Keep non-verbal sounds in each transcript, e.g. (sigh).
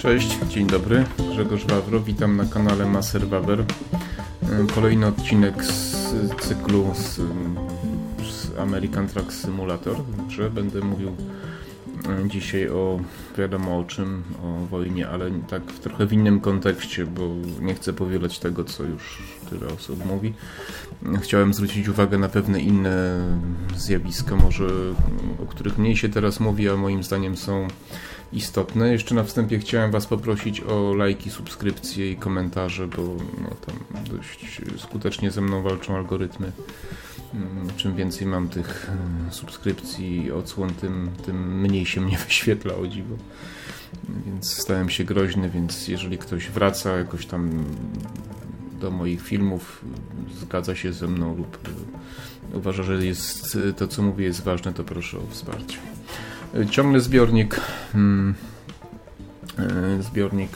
Cześć, dzień dobry. Grzegorz Wawro, witam na kanale Maser Waber. Kolejny odcinek z cyklu z, z American Truck Simulator, że będę mówił dzisiaj o wiadomo o czym, o wojnie, ale tak w trochę w innym kontekście, bo nie chcę powielać tego, co już tyle osób mówi. Chciałem zwrócić uwagę na pewne inne zjawiska, może o których mniej się teraz mówi, a moim zdaniem są istotne. Jeszcze na wstępie chciałem Was poprosić o lajki, subskrypcje i komentarze, bo no, tam dość skutecznie ze mną walczą algorytmy. Mm, czym więcej mam tych mm, subskrypcji i odsłon, tym, tym mniej się mnie (laughs) wyświetla o dziwo. Więc stałem się groźny, więc jeżeli ktoś wraca jakoś tam do moich filmów, zgadza się ze mną lub uważa, że jest, to co mówię jest ważne, to proszę o wsparcie. Ciągle zbiornik hmm, zbiornik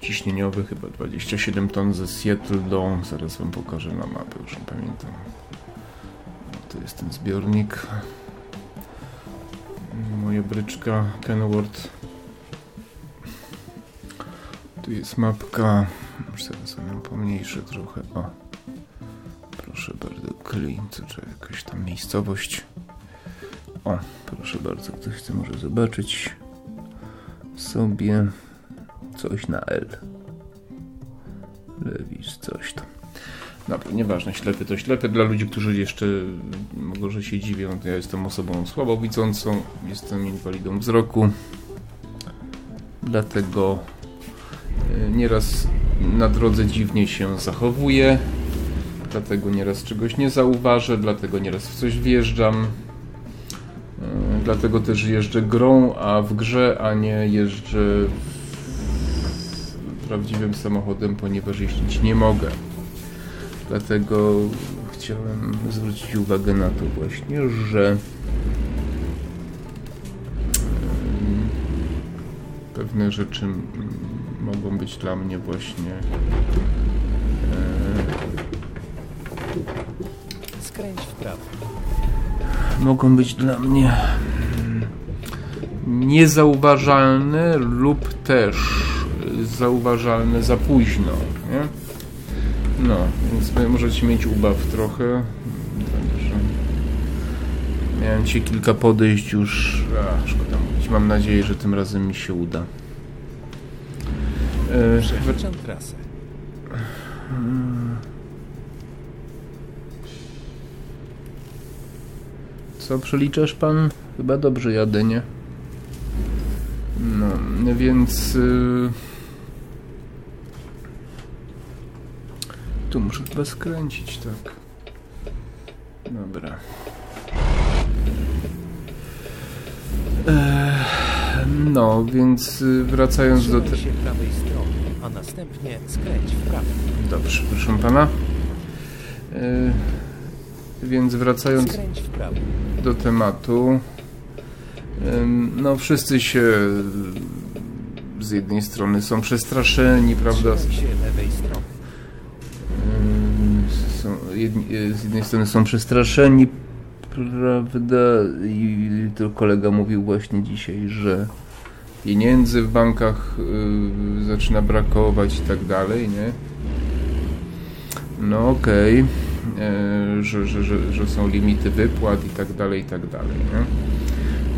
ciśnieniowy, chyba 27 ton ze Seattle do, zaraz wam pokażę na mapę, już nie pamiętam. To jest ten zbiornik. Moja bryczka Kenworth. Tu jest mapka. Już zaraz ją pomniejszę trochę. O. Proszę bardzo, to czy jakaś tam miejscowość. O, proszę bardzo, ktoś chce może zobaczyć sobie coś na L. Lewis, coś tam. Dobra, nieważne, ślepy to ślepy. Dla ludzi, którzy jeszcze może się dziwią, to ja jestem osobą słabowidzącą, jestem inwalidą wzroku. Dlatego e, nieraz na drodze dziwnie się zachowuję. Dlatego nieraz czegoś nie zauważę, dlatego nieraz w coś wjeżdżam. E, dlatego też jeżdżę grą, a w grze, a nie jeżdżę prawdziwym samochodem, ponieważ jeździć nie mogę. Dlatego chciałem zwrócić uwagę na to właśnie, że pewne rzeczy mogą być dla mnie właśnie Skręć w prawo. mogą być dla mnie niezauważalne lub też zauważalne za późno. Nie? No, więc możecie mieć ubaw trochę. Także miałem ci kilka podejść już. A, szkoda mówić. Mam nadzieję, że tym razem mi się uda. E, Przekraczam trasę. co przeliczasz pan? Chyba dobrze jadę, nie? Więc. y, Tu muszę chyba skręcić, tak. Dobra. Eee, No, więc y, wracając do. Te... A następnie skręć w prawo. Dobrze, proszę pana. Eee, Więc wracając do tematu. No, wszyscy się z jednej strony są przestraszeni, prawda? Ym, Są, jedni, z jednej strony są przestraszeni, prawda? I to kolega mówił właśnie dzisiaj, że pieniędzy w bankach y, zaczyna brakować i tak dalej, nie? No okej, e, że, że, że, że są limity wypłat i tak dalej, i tak dalej, nie?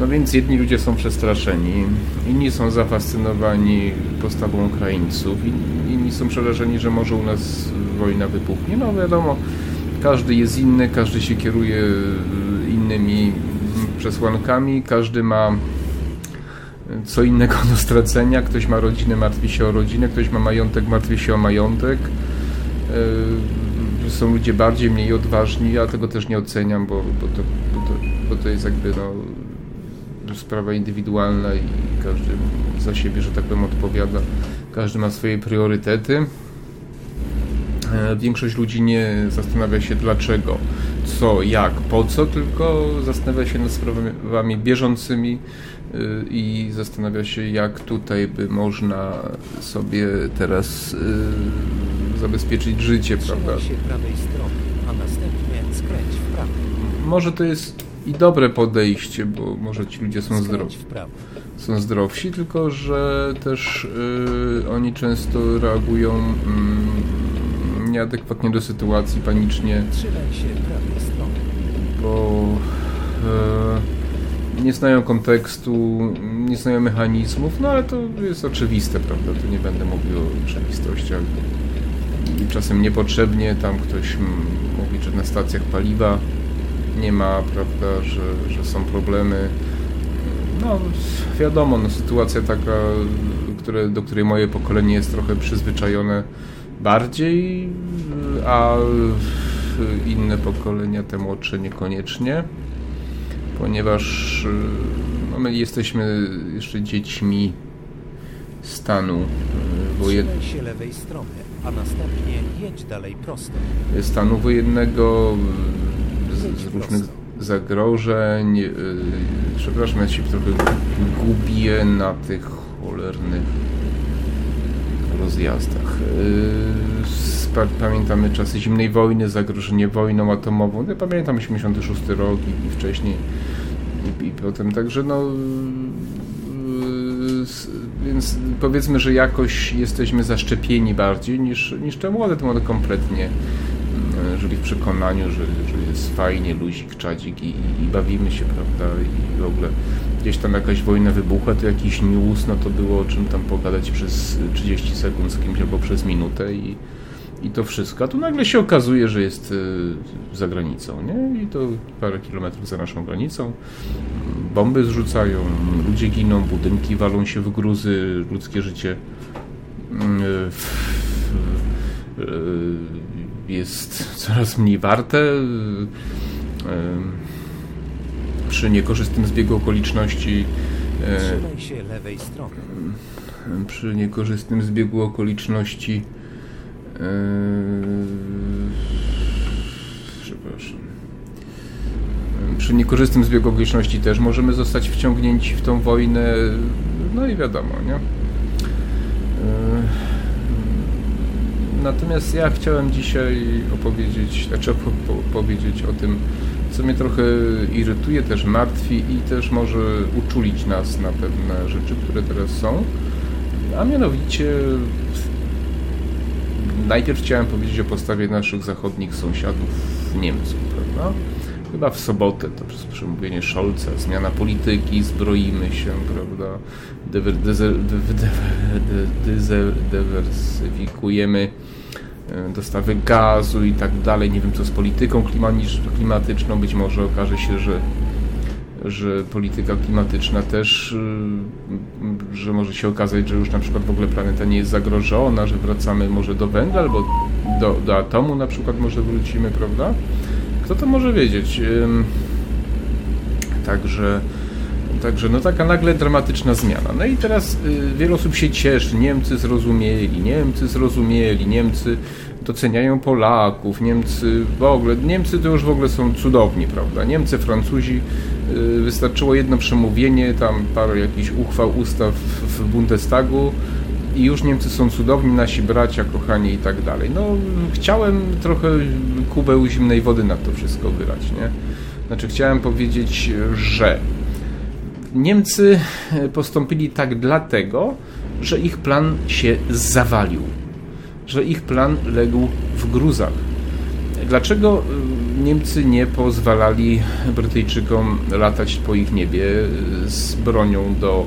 No więc jedni ludzie są przestraszeni, inni są zafascynowani postawą Ukraińców, in- inni są przerażeni, że może u nas wojna wybuchnie. No wiadomo, każdy jest inny, każdy się kieruje y, innymi przesłankami, każdy ma co innego do stracenia. Ktoś ma rodzinę, martwi się o rodzinę, ktoś ma majątek, martwi się o majątek. Yy, Są ludzie bardziej, mniej odważni, ja tego też nie oceniam, bo, bo, to, bo, to, bo to jest jakby no, sprawa indywidualna i każdy za siebie, że tak powiem, odpowiada. Każdy ma swoje priorytety. E, Większość ludzi nie zastanawia się dlaczego, co, jak, po co, tylko zastanawia się nad sprawami bieżącymi y, i zastanawia się, jak tutaj by można sobie teraz y, zabezpieczyć życie, prawda? Trzymaj się prawej strony, a następnie skręć w prawo. Może to jest i dobre podejście, bo może ci ludzie są zdrowi. Są zdrowsi, tylko że też y, oni często reagują y, nieadekwatnie do sytuacji, panicznie. Bo y, nie znają kontekstu, nie znają mechanizmów, no ale to jest oczywiste, prawda? Tu nie będę mówił o oczywistościach. Czasem niepotrzebnie tam ktoś mówi, że na stacjach paliwa nie ma, prawda, że, że są problemy. No, wiadomo, no, sytuacja taka, które, do której moje pokolenie jest trochę przyzwyczajone bardziej, a inne pokolenia, te młodsze niekoniecznie, ponieważ no, my jesteśmy jeszcze dziećmi stanu wojennego. Trzymaj się lewej strony, a następnie jedź dalej prosto. Stanu wojennego z, różnych zagrożeń. Przepraszam, ja się trochę gubię na tych cholernych rozjazdach. Yy, pamiętamy czasy zimnej wojny, zagrożenie wojną atomową. Ja pamiętam 86 rok i, wcześniej i, i, potem, także no yy, więc powiedzmy, że jakoś jesteśmy zaszczepieni bardziej niż, niż te młode, młode kompletnie żyli w przekonaniu, że, że jest fajnie, luzik, czadzik i, i, bawimy się, prawda, i w ogóle gdzieś tam jakaś wojna wybuchła, to jakiś news, no to było o czym tam pogadać przez 30 sekund z kimś albo przez minutę i, i to wszystko. A tu nagle się okazuje, że jest y, za granicą, nie? I to parę kilometrów za naszą granicą. Bomby zrzucają, ludzie giną, budynki walą się w gruzy, ludzkie życie y, y, jest coraz mniej warte. Przy niekorzystnym zbiegu okoliczności. Trzymaj się lewej strony. Przy niekorzystnym zbiegu okoliczności. Przepraszam. Przy niekorzystnym zbiegu okoliczności też możemy zostać wciągnięci w tą wojnę. No i wiadomo, nie? Natomiast ja chciałem dzisiaj opowiedzieć, znaczy opowiedzieć o tym, co mnie trochę irytuje, też martwi i też może uczulić nas na pewne rzeczy, które teraz są. A mianowicie najpierw chciałem powiedzieć o postawie naszych zachodnich sąsiadów Niemców, prawda? Chyba w sobotę to przez przemówienie Scholza, zmiana polityki, zbroimy się, prawda? dywersyfikujemy e, dostawy gazu i tak dalej. Nie wiem co z polityką klimatyczną. Być może okaże się, że, że polityka klimatyczna też, e, że może się okazać, że już na przykład w ogóle planeta nie jest zagrożona, że wracamy może do węgla albo do, do atomu na przykład może wrócimy, prawda? Kto to może wiedzieć? Także Także no taka nagle dramatyczna zmiana. No i teraz y, wiele osób się cieszy, Niemcy zrozumieli, Niemcy zrozumieli, Niemcy doceniają Polaków, Niemcy w ogóle, Niemcy to już w ogóle są cudowni, prawda? Niemcy, Francuzi, y, wystarczyło jedno przemówienie, tam parę jakichś uchwał, ustaw w Bundestagu i już Niemcy są cudowni, nasi bracia, kochani i tak dalej. No chciałem trochę kubeł zimnej wody na to wszystko wylać, nie? Znaczy chciałem powiedzieć, że Niemcy e, postąpili tak dlatego, że ich plan się zawalił, że ich plan legł w gruzach. Dlaczego e, Niemcy nie pozwalali Brytyjczykom latać po ich niebie e, z bronią do,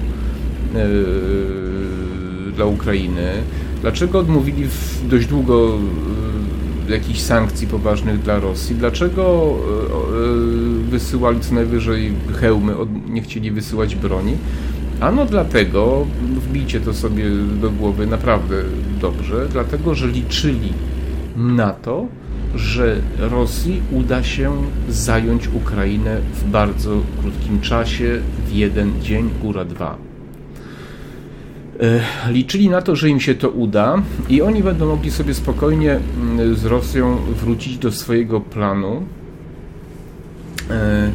dla Ukrainy? Dlaczego odmówili dość długo jakichś sankcji poważnych dla Rosji? Dlaczego wysyłali co najwyżej hełmy, nie chcieli wysyłać broni. Ano dlatego, wbijcie to sobie do głowy naprawdę dobrze, dlatego, że liczyli na to, że Rosji uda się zająć Ukrainę w bardzo krótkim czasie, w jeden dzień, góra dwa. E, liczyli na to, że im się to uda i oni będą mogli sobie spokojnie mm, z Rosją wrócić do swojego planu. E, e,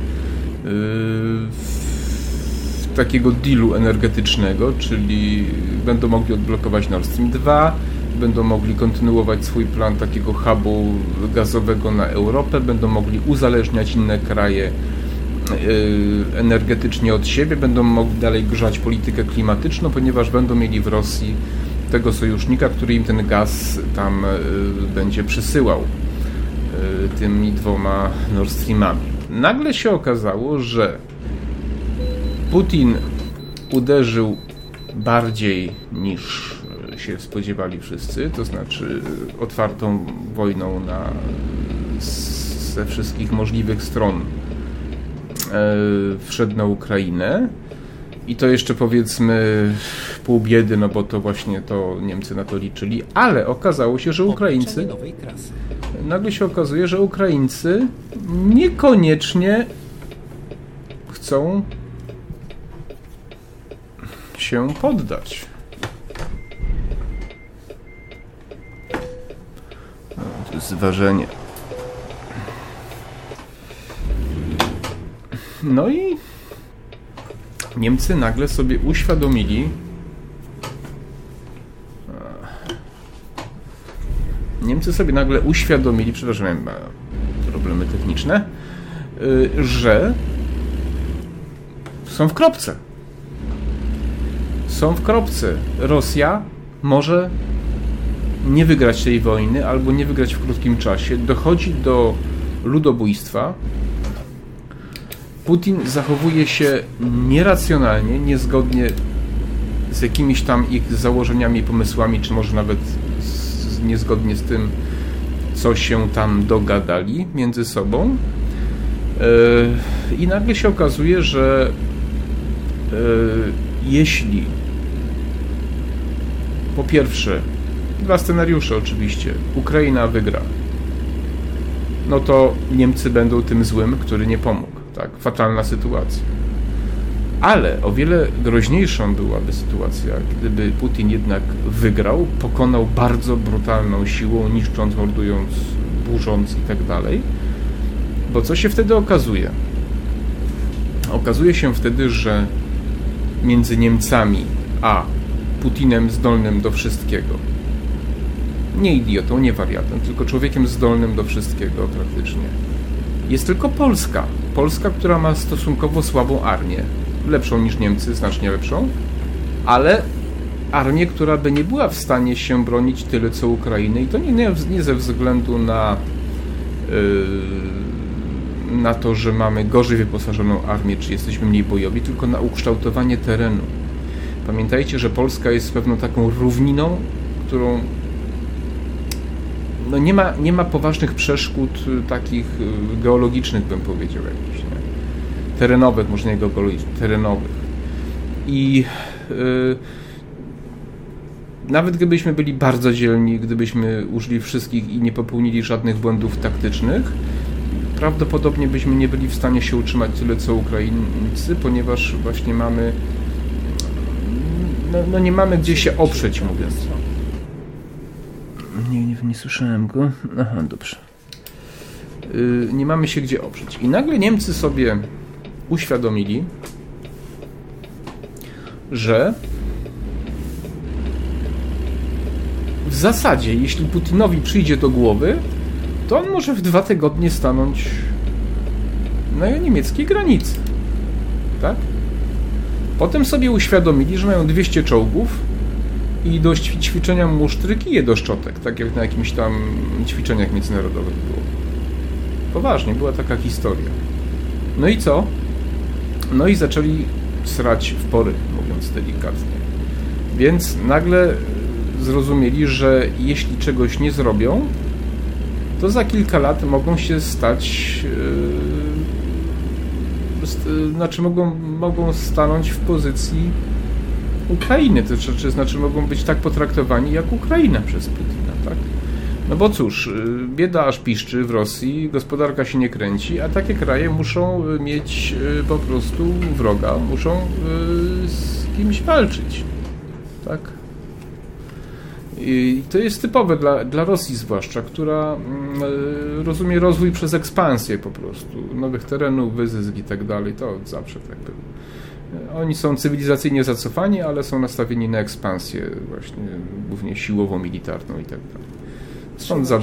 takiego dealu energetycznego, czyli będą mogli odblokować Nord Stream 2, będą mogli kontynuować swój plan takiego hubu gazowego na Europę, będą mogli uzależniać inne kraje energetycznie od siebie, będą mogli dalej grzać politykę klimatyczną, ponieważ będą mieli w Rosji tego sojusznika, który im ten gaz tam będzie przysyłał tymi dwoma Nord Streamami. Nagle się okazało, że Putin uderzył bardziej niż się spodziewali wszyscy, to znaczy otwartą wojną na, ze wszystkich możliwych stron wszedł na Ukrainę. I to jeszcze powiedzmy pół biedy, no bo to właśnie to Niemcy na to liczyli, ale okazało się, że Ukraińcy. Nagle się okazuje, że Ukraińcy niekoniecznie chcą się poddać. No, to jest ważenie. No i Niemcy nagle sobie uświadomili, Niemcy sobie nagle uświadomili, przepraszam, miałem problemy techniczne, y, że są w kropce. Są w kropce. Rosja może nie wygrać tej wojny albo nie wygrać w krótkim czasie. Dochodzi do ludobójstwa. Putin zachowuje się nieracjonalnie, niezgodnie z jakimiś tam ich założeniami, pomysłami, czy może nawet z, niezgodnie z tym, co się tam dogadali między sobą. Yy, I nagle się okazuje, że yy, jeśli po pierwsze, dwa scenariusze oczywiście, Ukraina wygra, no to Niemcy będą tym złym, który nie pomógł. Tak, fatalna sytuacja. Ale o wiele groźniejszą byłaby sytuacja, gdyby Putin jednak wygrał, pokonał bardzo brutalną siłą, niszcząc, mordując, burząc i tak dalej. Bo co się wtedy okazuje? Okazuje się wtedy, że między Niemcami a Putinem zdolnym do wszystkiego, nie idiotą, nie wariatem, tylko człowiekiem zdolnym do wszystkiego praktycznie, jest tylko Polska. Polska, która ma stosunkowo słabą armię. Lepszą niż Niemcy, znacznie lepszą, ale armię, która by nie była w stanie się bronić tyle co Ukrainy i to nie, nie ze względu na yy, na to, że mamy gorzej wyposażoną armię, czy jesteśmy mniej bojowi, tylko na ukształtowanie terenu. Pamiętajcie, że Polska jest pewną taką równiną, którą no nie, ma, nie ma poważnych przeszkód y, takich y, geologicznych, bym powiedział, jakichś, nie? terenowych, może nie geologicznych, terenowych. I yy, nawet gdybyśmy byli bardzo dzielni, gdybyśmy użyli wszystkich i nie popełnili żadnych błędów taktycznych, prawdopodobnie byśmy nie byli w stanie się utrzymać tyle co Ukraińcy, ponieważ właśnie mamy no, no nie mamy gdzie się oprzeć, mówiąc. Nie, nie, nie słyszałem go. Aha, dobrze. Yy, nie mamy się gdzie oprzeć. I nagle Niemcy sobie uświadomili, że w zasadzie, jeśli Putinowi przyjdzie do głowy, to on może w dwa tygodnie stanąć na niemieckiej granicy. Tak? Potem sobie uświadomili, że mają 200 czołgów i do ćwiczenia musztry kije do szczotek, tak jak na jakimś tam ćwiczeniach międzynarodowych było. Poważnie, była taka historia. No i co? No i zaczęli srać w pory, mówiąc delikatnie. Więc nagle zrozumieli, że jeśli czegoś nie zrobią, to za kilka lat mogą się stać yy, znaczy mogą, mogą stanąć w pozycji Ukrainy, to znaczy, znaczy mogą być tak potraktowani jak Ukraina przez Putina, tak? No bo cóż, y, bieda aż piszczy w Rosji, gospodarka się nie kręci, a takie kraje muszą y, mieć po prostu wroga, muszą z kimś walczyć, tak? I to jest typowe dla, dla Rosji zwłaszcza, która mm, rozumie rozwój przez ekspansję po prostu, nowych terenów, wyzysk i tak dalej, to zawsze tak było. Oni są cywilizacyjnie zacofani, ale są nastawieni na ekspansję właśnie, głównie siłową, militarną i tak dalej. Stąd, za...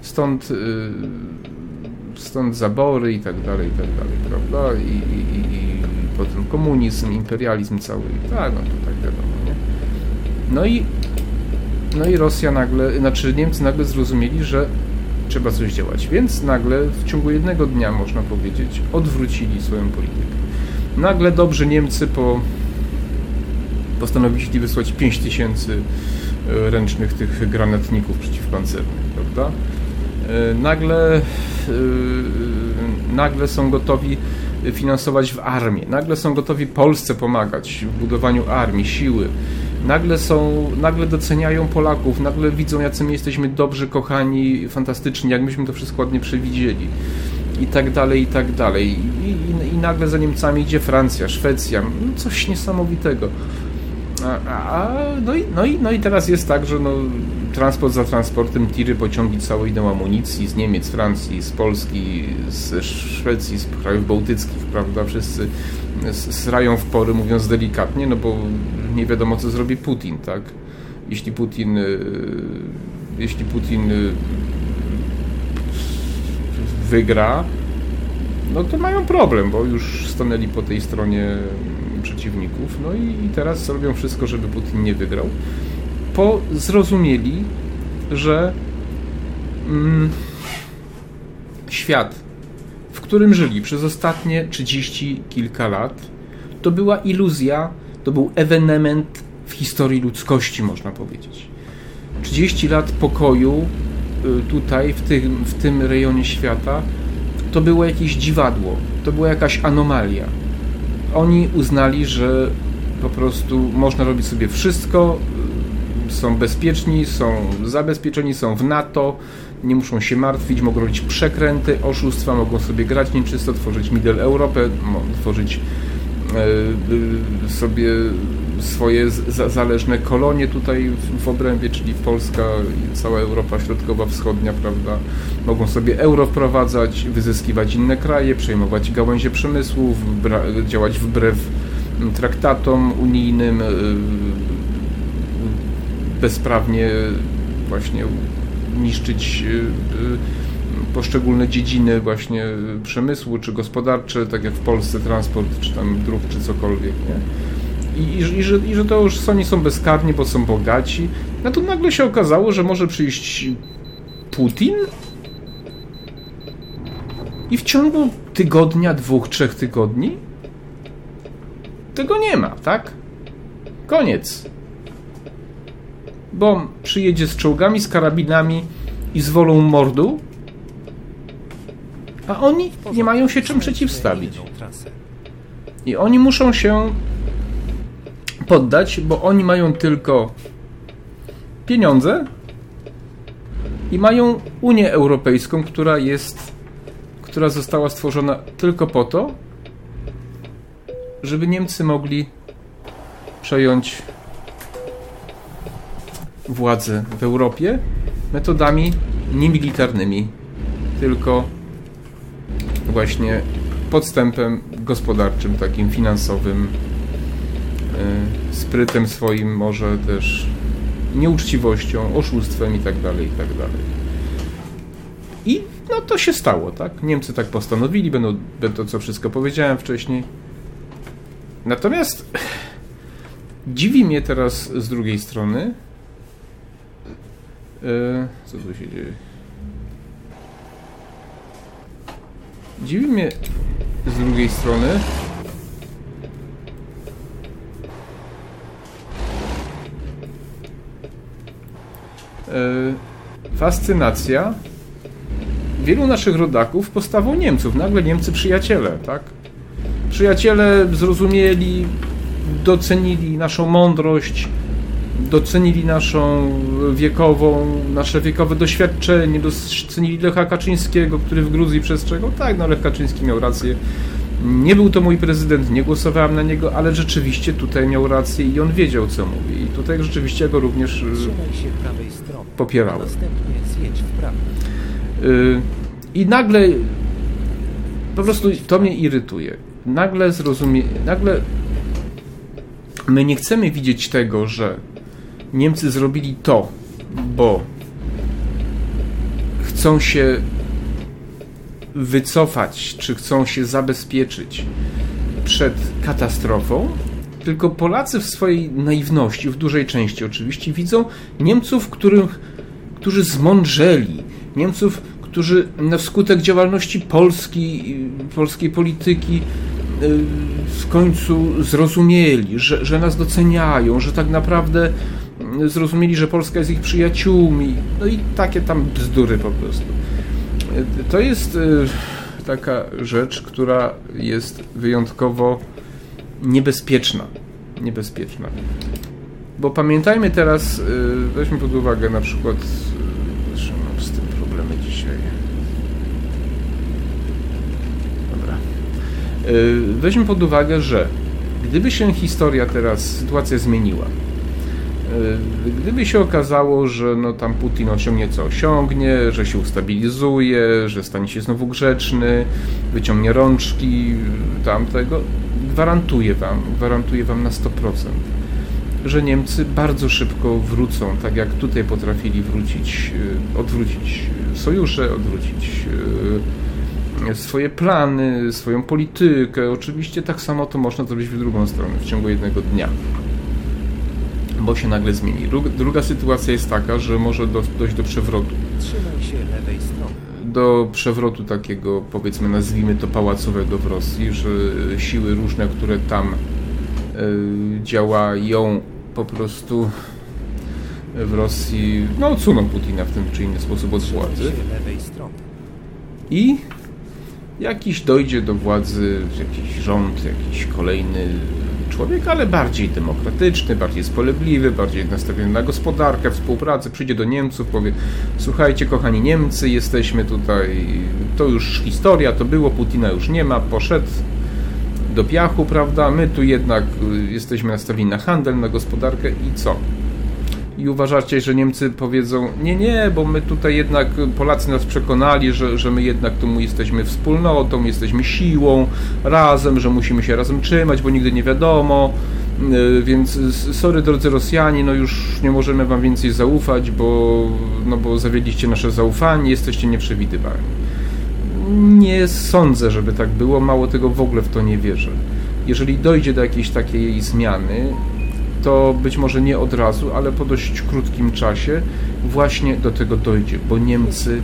Stąd, yy, stąd zabory i tak dalej, i tak dalej, prawda? I, i, i, potem komunizm, imperializm cały, tak, no to tak wiadomo, nie? No i, no i Rosja nagle, znaczy Niemcy nagle zrozumieli, że trzeba coś działać, więc nagle w ciągu jednego dnia, można powiedzieć, odwrócili swoją politykę. Nagle dobrze Niemcy po postanowili wysłać 5 tysięcy e, ręcznych tych granatników przeciwpancernych, prawda? E, nagle, e, nagle są gotowi finansować w armię, nagle są gotowi Polsce pomagać w budowaniu armii, siły, nagle są, nagle doceniają Polaków, nagle widzą, jacy my jesteśmy dobrzy, kochani, fantastyczni, jak myśmy to wszystko ładnie przewidzieli i tak dalej, i tak dalej. I, i, i nagle za Niemcami idzie Francja, Szwecja, no coś niesamowitego. A, a, no, i, no, i, no i teraz jest tak, że no, transport za transportem, tiry, pociągi całe idą amunicji z Niemiec, Francji, z Polski, z Szwecji, z krajów bałtyckich, prawda? Wszyscy srają w pory, mówiąc delikatnie, no bo nie wiadomo, co zrobi Putin, tak? Jeśli Putin y, jeśli Putin y, wygra, no to mają problem, bo już stanęli po tej stronie przeciwników. No i, i teraz robią wszystko, żeby Putin nie wygrał. Po zrozumieli, że mm, świat, w którym żyli przez ostatnie 30 kilka lat, to była iluzja, to był ewenement w historii ludzkości, można powiedzieć. 30 lat pokoju y, tutaj, w tym, w tym rejonie świata, to było jakieś dziwadło, to była jakaś anomalia oni uznali, że po prostu można robić sobie wszystko, są bezpieczni, są zabezpieczeni, są w NATO, nie muszą się martwić, mogą robić przekręty, oszustwa, mogą sobie grać nieczysto, tworzyć Middle Europę, tworzyć e, sobie swoje zależne kolonie tutaj w obrębie, czyli Polska i cała Europa Środkowa, Wschodnia, prawda? Mogą sobie euro wprowadzać, wyzyskiwać inne kraje, przejmować gałęzie przemysłu, działać wbrew traktatom unijnym, y, bezprawnie właśnie niszczyć y, y, poszczególne dziedziny właśnie przemysłu czy gospodarcze, tak jak w Polsce transport, czy tam dróg, czy cokolwiek, nie? I, i, i, że, I że to już oni są bezkarni, bo są bogaci. No to nagle się okazało, że może przyjść Putin i w ciągu tygodnia, dwóch, trzech tygodni tego nie ma, tak? Koniec. Bo przyjedzie z czołgami, z karabinami i z wolą mordu, a oni nie mają się czym przeciwstawić. I oni muszą się poddać, bo oni mają tylko pieniądze i mają Unię Europejską, która jest, która została stworzona tylko po to, żeby Niemcy mogli przejąć władzę w Europie metodami niemilitarnymi, tylko właśnie podstępem gospodarczym, takim finansowym, E, sprytem swoim, może też nieuczciwością, oszustwem i tak tak dalej. I no to się stało, tak? Niemcy tak postanowili, będą, będą co wszystko powiedziałem wcześniej. Natomiast dziwi mnie teraz z drugiej strony, co tu się dzieje? Dziwi mnie z drugiej strony, E, fascynacja wielu naszych rodaków postawą Niemców. Nagle Niemcy przyjaciele, tak? Przyjaciele zrozumieli, docenili naszą mądrość, docenili naszą wiekową, nasze wiekowe doświadczenie, docenili Lecha Kaczyńskiego, który w Gruzji przestrzegał. Tak, no Lech Kaczyński miał rację. Nie był to mój prezydent, nie głosowałem na niego, ale rzeczywiście tutaj miał rację i on wiedział, co mówi. I tutaj rzeczywiście go również popierałem. Y, I nagle po prostu to mnie irytuje. Nagle zrozumie, nagle my nie chcemy widzieć tego, że Niemcy zrobili to, bo chcą się wycofać, czy chcą się zabezpieczyć przed katastrofą, tylko Polacy w swojej naiwności, w dużej części oczywiście, widzą Niemców, których, którzy zmądrzeli, Niemców, którzy na skutek działalności Polski, polskiej polityki y, w końcu zrozumieli, że, że nas doceniają, że tak naprawdę zrozumieli, że Polska jest ich przyjaciółmi. No i takie tam bzdury po prostu. To jest y, taka rzecz, która jest wyjątkowo niebezpieczna. Niebezpieczna. Bo pamiętajmy teraz, y, weźmy pod uwagę na przykład, zresztą mam z tym problemy dzisiaj. Dobra. Y, weźmy pod uwagę, że gdyby się historia teraz, sytuacja zmieniła, y, gdyby się okazało, że no tam Putin osiągnie co osiągnie, że się ustabilizuje, że stanie się znowu grzeczny, wyciągnie rączki tamtego, gwarantuję wam, gwarantuję wam na 100%, że Niemcy bardzo szybko wrócą, tak jak tutaj potrafili wrócić, y, odwrócić sojusze, odwrócić y, swoje plany, swoją politykę. Oczywiście tak samo to można zrobić w drugą stronę, w ciągu jednego dnia. Bo się nagle zmieni. Druga sytuacja jest taka, że może dojść do przewrotu. Trzymaj się lewej strony do przewrotu takiego, powiedzmy, nazwijmy to pałacowego w Rosji, że siły różne, które tam y, działają, po prostu w Rosji, no, odsuną Putina w ten czy inny sposób od władzy. I jakiś dojdzie do władzy jakiś rząd, jakiś kolejny człowiek, ale bardziej demokratyczny, bardziej spolebliwy, bardziej nastawiony na gospodarkę, współpracę, przyjdzie do Niemców, powie słuchajcie kochani Niemcy, jesteśmy tutaj, to już historia, to było, Putina już nie ma, poszedł do piachu, prawda, my tu jednak y, jesteśmy nastawieni na handel, na gospodarkę i co? I uważacie, że Niemcy powiedzą, nie, nie, bo my tutaj jednak, Polacy nas przekonali, że, że my jednak tu jesteśmy wspólnotą, jesteśmy siłą, razem, że musimy się razem trzymać, bo nigdy nie wiadomo, y, więc sorry drodzy Rosjanie, no już nie możemy wam więcej zaufać, bo, no bo zawiedliście nasze zaufanie, jesteście nieprzewidywalni. Nie sądzę, żeby tak było, mało tego w ogóle w to nie wierzę. Jeżeli dojdzie do jakiejś takiej zmiany, to być może nie od razu, ale po dość krótkim czasie właśnie do tego dojdzie, bo Niemcy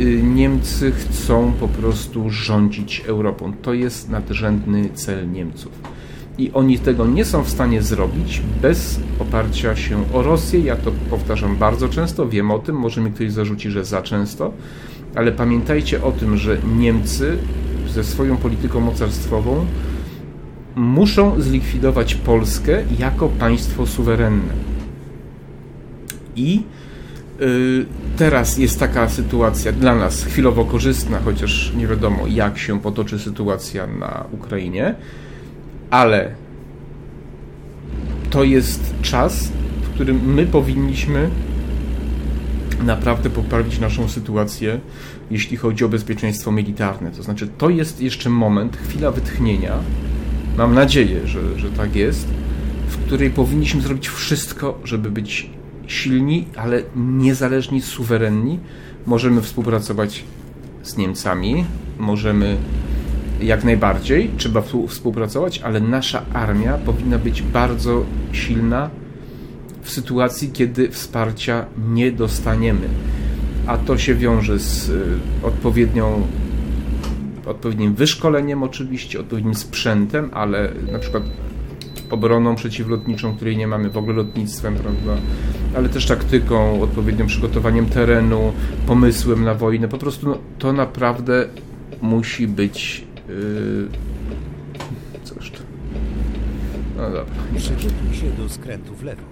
y, Niemcy chcą po prostu rządzić Europą. To jest nadrzędny cel Niemców. I oni tego nie są w stanie zrobić bez oparcia się o Rosję. Ja to powtarzam bardzo często, wiem o tym, może mi ktoś zarzuci, że za często, ale pamiętajcie o tym, że Niemcy ze swoją polityką mocarstwową muszą zlikwidować Polskę jako państwo suwerenne. I y, teraz jest taka sytuacja dla nas chwilowo korzystna, chociaż nie wiadomo, jak się potoczy sytuacja na Ukrainie, ale to jest czas, w którym my powinniśmy naprawdę poprawić naszą sytuację, jeśli chodzi o bezpieczeństwo militarne. To znaczy, to jest jeszcze moment, chwila wytchnienia, mam nadzieję, że, że tak jest, w której powinniśmy zrobić wszystko, żeby być silni, ale niezależni, suwerenni. Możemy współpracować z Niemcami, możemy jak najbardziej, trzeba współpracować, ale nasza armia powinna być bardzo silna w sytuacji, kiedy wsparcia nie dostaniemy. A to się wiąże z y, odpowiednią odpowiednim wyszkoleniem oczywiście, odpowiednim sprzętem, ale na przykład obroną przeciwlotniczą, której nie mamy, w ogóle lotnictwem, prawda? Ale też taktyką, odpowiednim przygotowaniem terenu, pomysłem na wojnę. Po prostu no, to naprawdę musi być. Yy... Cóż to. No dobra. Przygotuj się do skrętu w lewo.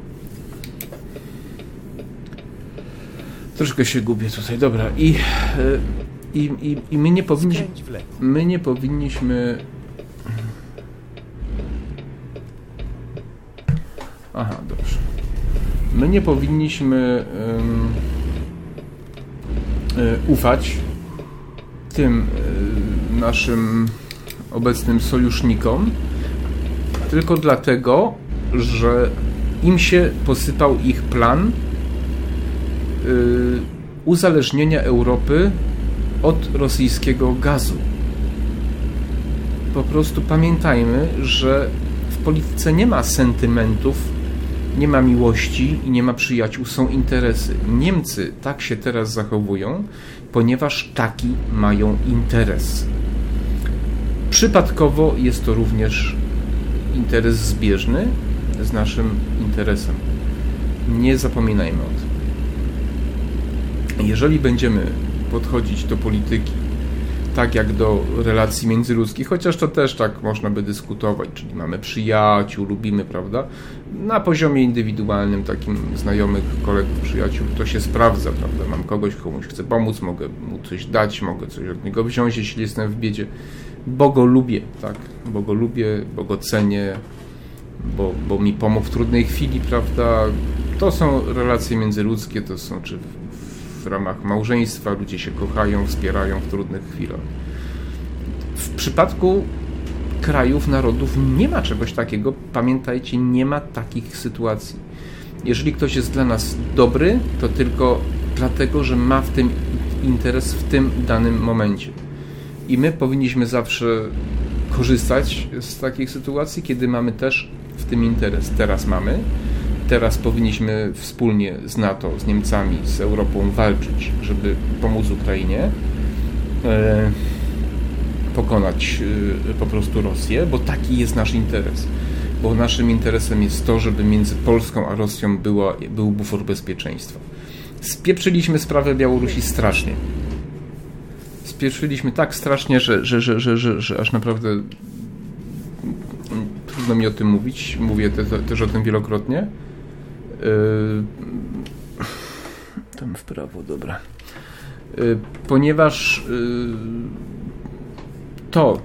Troszkę się gubię tutaj. Dobra. I. Yy i, i, i my nie powinniśmy. My nie powinniśmy. Aha, dobrze. My nie powinniśmy um, ufać tym y, naszym obecnym sojusznikom, tylko dlatego, że im się posypał ich plan y, uzależnienia Europy od rosyjskiego gazu. Po prostu pamiętajmy, że w polityce nie ma sentymentów, nie ma miłości i nie ma przyjaciół, są interesy. Niemcy tak się teraz zachowują, ponieważ taki mają interes. Przypadkowo jest to również interes zbieżny z naszym interesem. Nie zapominajmy o tym. Jeżeli będziemy podchodzić do polityki tak jak do relacji międzyludzkich, chociaż to też tak można by dyskutować, czyli mamy przyjaciół, lubimy, prawda? Na poziomie indywidualnym, takim znajomych, kolegów, przyjaciół, to się sprawdza, prawda? Mam kogoś, komuś chcę pomóc, mogę mu coś dać, mogę coś od niego wziąć, jeśli jestem w biedzie, bo go lubię, tak? Bo go lubię, bo go cenię, bo, bo mi pomógł w trudnej chwili, prawda? To są relacje międzyludzkie, to są czy w ramach małżeństwa, ludzie się kochają, wspierają w trudnych chwilach. W przypadku krajów, narodów nie ma czegoś takiego. Pamiętajcie, nie ma takich sytuacji. Jeżeli ktoś jest dla nas dobry, to tylko dlatego, że ma w tym interes w tym danym momencie. I my powinniśmy zawsze korzystać z takich sytuacji, kiedy mamy też w tym interes. Teraz mamy, teraz powinniśmy wspólnie z NATO, z Niemcami, z Europą walczyć, żeby pomóc Ukrainie e, pokonać e, po prostu Rosję, bo taki jest nasz interes. Bo naszym interesem jest to, żeby między Polską a Rosją była, był bufor bezpieczeństwa. Spieprzyliśmy sprawę Białorusi strasznie. Spieprzyliśmy tak strasznie, że, że, że, że, że, że aż naprawdę trudno mi o tym mówić. Mówię te, te, też o tym wielokrotnie. Yy, tam w prawo, dobra. Yy, ponieważ yy, to,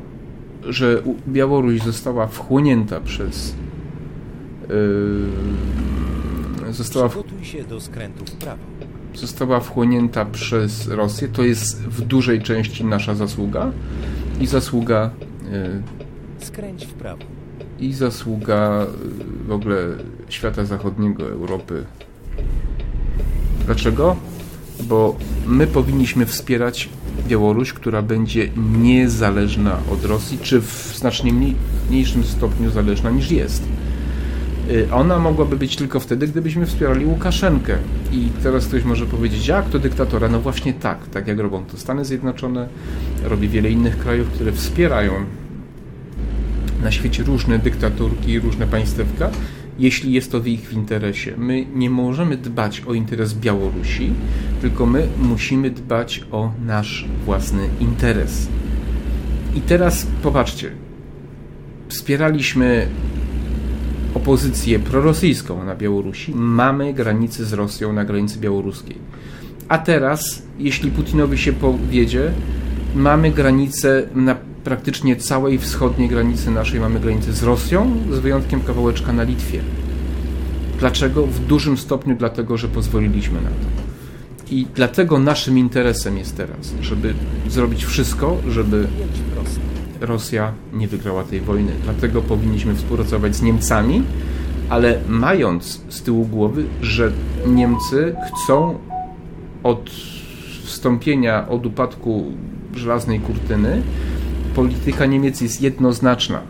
że Białoruś została wchłonięta przez została w. Została wchłonięta przez Rosję. To jest w dużej części nasza zasługa i zasługa. Skręć w prawo i zasługa y, w ogóle świata zachodniego, Europy. Dlaczego? Bo my powinniśmy wspierać Białoruś, która będzie niezależna od Rosji, czy w znacznie mniejszym stopniu zależna niż jest. Y, ona mogłaby być tylko wtedy, gdybyśmy wspierali Łukaszenkę. I teraz ktoś może powiedzieć, jak to dyktatora? No właśnie tak, tak jak robią to Stany Zjednoczone, robi wiele innych krajów, które wspierają na świecie różne dyktaturki, różne państewka, jeśli jest to w ich interesie. My nie możemy dbać o interes Białorusi, tylko my musimy dbać o nasz własny interes. I teraz popatrzcie, wspieraliśmy opozycję prorosyjską na Białorusi, mamy granicę z Rosją na granicy białoruskiej. A teraz, jeśli Putinowi się powiedzie, mamy granicę na praktycznie całej wschodniej granicy naszej mamy granicę z Rosją, z wyjątkiem kawałeczka na Litwie. Dlaczego? W dużym stopniu dlatego, że pozwoliliśmy na to. I dlatego naszym interesem jest teraz, żeby zrobić wszystko, żeby Rosja nie wygrała tej wojny. Dlatego powinniśmy współpracować z Niemcami, ale mając z tyłu głowy, że Niemcy chcą od wstąpienia, od upadku żelaznej kurtyny, polityka Niemiec jest jednoznaczna.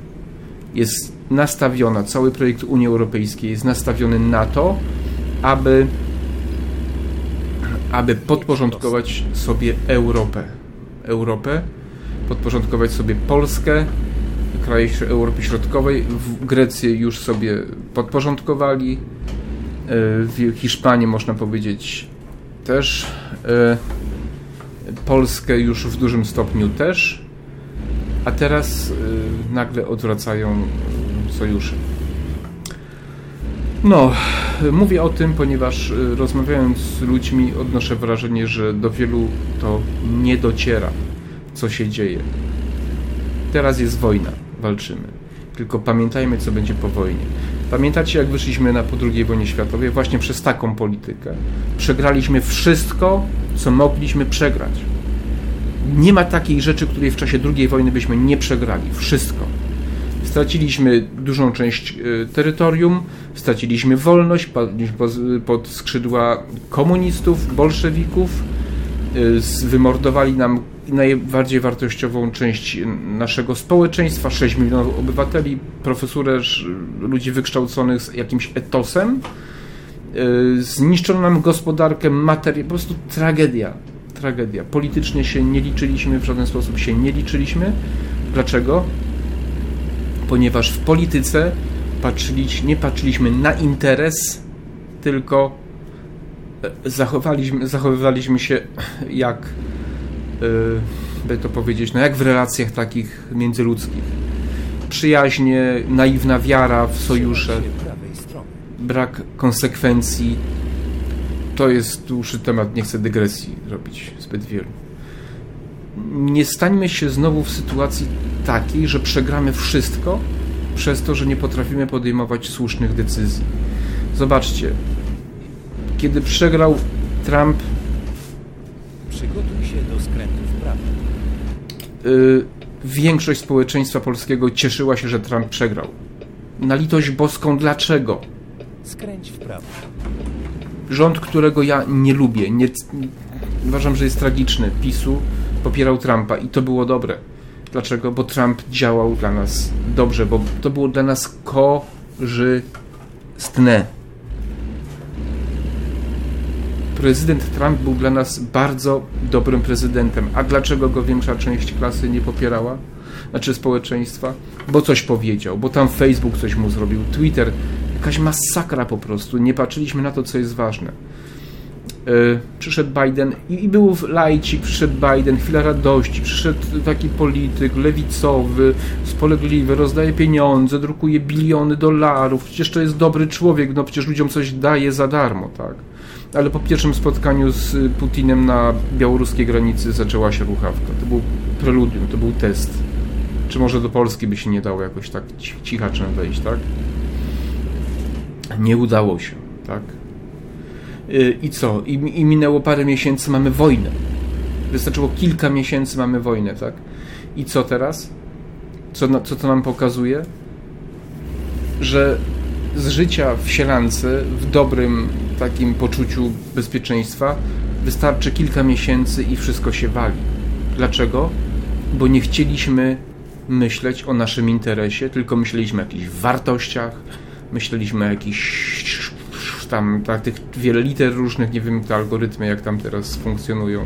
Jest nastawiona, cały projekt Unii Europejskiej jest nastawiony na to, aby, aby podporządkować sobie Europę. Europę, podporządkować sobie Polskę, kraje Europy Środkowej. W Grecji już sobie podporządkowali. E, w Hiszpanii można powiedzieć też. E, Polskę już w dużym stopniu też a teraz y, nagle odwracają y, sojusze. No, mówię o tym, ponieważ y, rozmawiając z ludźmi odnoszę wrażenie, że do wielu to nie dociera, co się dzieje. Teraz jest wojna, walczymy. Tylko pamiętajmy, co będzie po wojnie. Pamiętacie, jak wyszliśmy na po II wojnie światowej? Właśnie przez taką politykę. Przegraliśmy wszystko, co mogliśmy przegrać nie ma takiej rzeczy, której w czasie II wojny byśmy nie przegrali. Wszystko. Straciliśmy dużą część e, terytorium, straciliśmy wolność pod skrzydła komunistów, bolszewików, y, wymordowali nam najbardziej wartościową część naszego społeczeństwa, 6 milionów obywateli, profesurę ludzi wykształconych z jakimś etosem, y, zniszczono nam gospodarkę, materię, po prostu tragedia, tragedia. Politycznie się nie liczyliśmy, w żaden sposób się nie liczyliśmy. Dlaczego? Ponieważ w polityce patrzyliśmy, nie patrzyliśmy na interes, tylko e, zachowaliśmy, zachowywaliśmy się (clears throat) jak, yy, by to powiedzieć, no jak w relacjach takich międzyludzkich. Przyjaźnie, naiwna wiara w sojusze, brak konsekwencji. To jest dłuższy temat, nie chcę dygresji robić zbyt wielu. Nie stańmy się znowu w sytuacji takiej, że przegramy wszystko przez to, że nie potrafimy podejmować słusznych decyzji. Zobaczcie, kiedy przegrał Trump. Przygotuj się do skrętu w prawo. Yy, większość społeczeństwa polskiego cieszyła się, że Trump przegrał. Na litość boską, dlaczego? Skręć w prawo. Rząd, którego ja nie lubię, nie, uważam, że jest tragiczny, PiSu, popierał Trumpa i to było dobre. Dlaczego? Bo Trump działał dla nas dobrze, bo to było dla nas korzystne. Prezydent Trump był dla nas bardzo dobrym prezydentem. A dlaczego go większa część klasy nie popierała? Znaczy społeczeństwa? Bo coś powiedział, bo tam Facebook coś mu zrobił, Twitter, jakaś masakra po prostu. Nie patrzyliśmy na to, co jest ważne. E, przyszedł Biden i, i był lajcik, przyszedł Biden, chwila radości, przyszedł taki polityk lewicowy, spolegliwy, rozdaje pieniądze, drukuje biliony dolarów, przecież to jest dobry człowiek, no przecież ludziom coś daje za darmo, tak? Ale po pierwszym spotkaniu z Putinem na białoruskiej granicy zaczęła się ruchawka. To był preludium, to był test. Czy może do Polski by się nie dało jakoś tak cichaczem wejść, tak? Nie udało się, tak? Y, I co? I, I minęło parę miesięcy, mamy wojnę. Wystarczyło kilka miesięcy, mamy wojnę, tak? I co teraz? Co, co to nam pokazuje? Że z życia w sielance, w dobrym takim poczuciu bezpieczeństwa, wystarczy kilka miesięcy i wszystko się wali. Dlaczego? Bo nie chcieliśmy myśleć o naszym interesie, tylko myśleliśmy o jakichś wartościach, myśleliśmy o jakichś tam tak, tych wiele liter różnych, nie wiem te algorytmy jak tam teraz funkcjonują,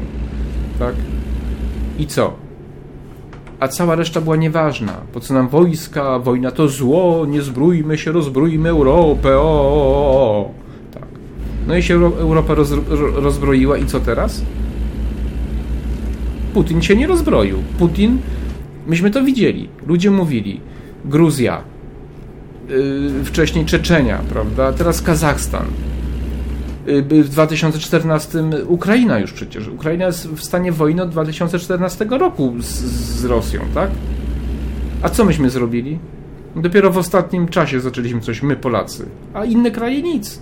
tak? I co? A cała reszta była nieważna. Po co nam wojska, wojna to zło, nie zbrójmy się, rozbrójmy Europę, o, o, o. Tak. No i się Europa roz, rozbroiła i co teraz? Putin się nie rozbroił. Putin, myśmy to widzieli. Ludzie mówili, Gruzja, wcześniej Czeczenia, prawda? Teraz Kazachstan. Y, w 2014 Ukraina już przecież. Ukraina jest w stanie wojny od 2014 roku z, z Rosją, tak? A co myśmy zrobili? Dopiero w ostatnim czasie zaczęliśmy coś my, Polacy, a inne kraje nic.